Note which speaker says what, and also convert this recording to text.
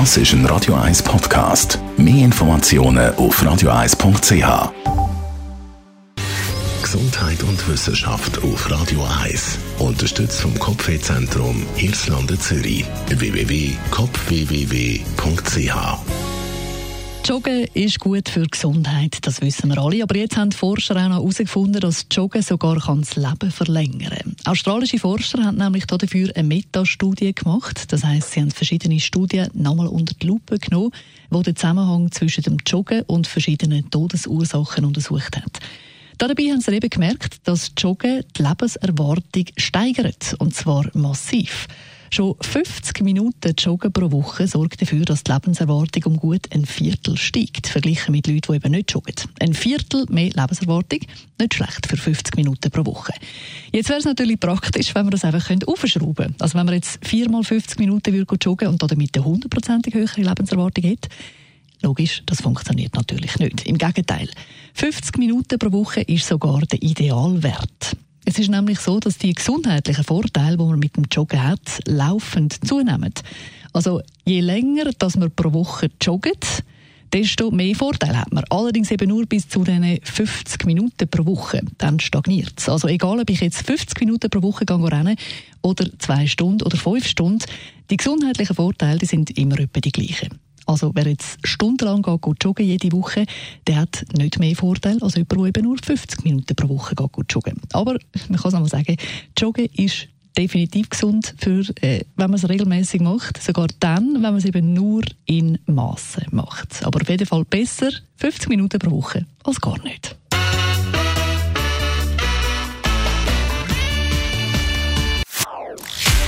Speaker 1: Das ist ein Radio 1 Podcast. Mehr Informationen auf radio1.ch. Gesundheit und Wissenschaft auf Radio 1. Unterstützt vom Kopfwehzentrum Irlande Zürich. www.kopfwww.ch
Speaker 2: Joggen ist gut für die Gesundheit, das wissen wir alle. Aber jetzt haben Forscher auch noch herausgefunden, dass Joggen sogar das Leben verlängern kann. Australische Forscher haben nämlich dafür eine Metastudie gemacht. Das heißt, sie haben verschiedene Studien nochmal unter die Lupe genommen, die den Zusammenhang zwischen dem Joggen und verschiedenen Todesursachen untersucht haben. Dabei haben sie eben gemerkt, dass Joggen die Lebenserwartung steigert. Und zwar massiv. Schon 50 Minuten Joggen pro Woche sorgt dafür, dass die Lebenserwartung um gut ein Viertel steigt, verglichen mit Leuten, die eben nicht joggen. Ein Viertel mehr Lebenserwartung, nicht schlecht für 50 Minuten pro Woche. Jetzt wäre es natürlich praktisch, wenn wir das einfach aufschrauben könnte. Also wenn man jetzt viermal 50 Minuten würde joggen und damit eine hundertprozentig höhere Lebenserwartung hätte, Logisch, das funktioniert natürlich nicht. Im Gegenteil. 50 Minuten pro Woche ist sogar der Idealwert. Es ist nämlich so, dass die gesundheitlichen Vorteile, die man mit dem Joggen hat, laufend zunehmen. Also je länger, dass man pro Woche joggt, desto mehr Vorteile hat man. Allerdings eben nur bis zu den 50 Minuten pro Woche. Dann stagniert es. Also egal, ob ich jetzt 50 Minuten pro Woche gehe oder zwei Stunden oder fünf Stunden, die gesundheitlichen Vorteile die sind immer etwa die gleichen. Also wer jetzt stundenlang geht, geht joggen jede Woche, der hat nicht mehr Vorteil als jemand, der eben nur 50 Minuten pro Woche geht, joggen. Aber man kann es einmal sagen, Joggen ist definitiv gesund, für, äh, wenn man es regelmäßig macht. Sogar dann, wenn man es eben nur in Massen macht. Aber auf jeden Fall besser 50 Minuten pro Woche als gar nicht.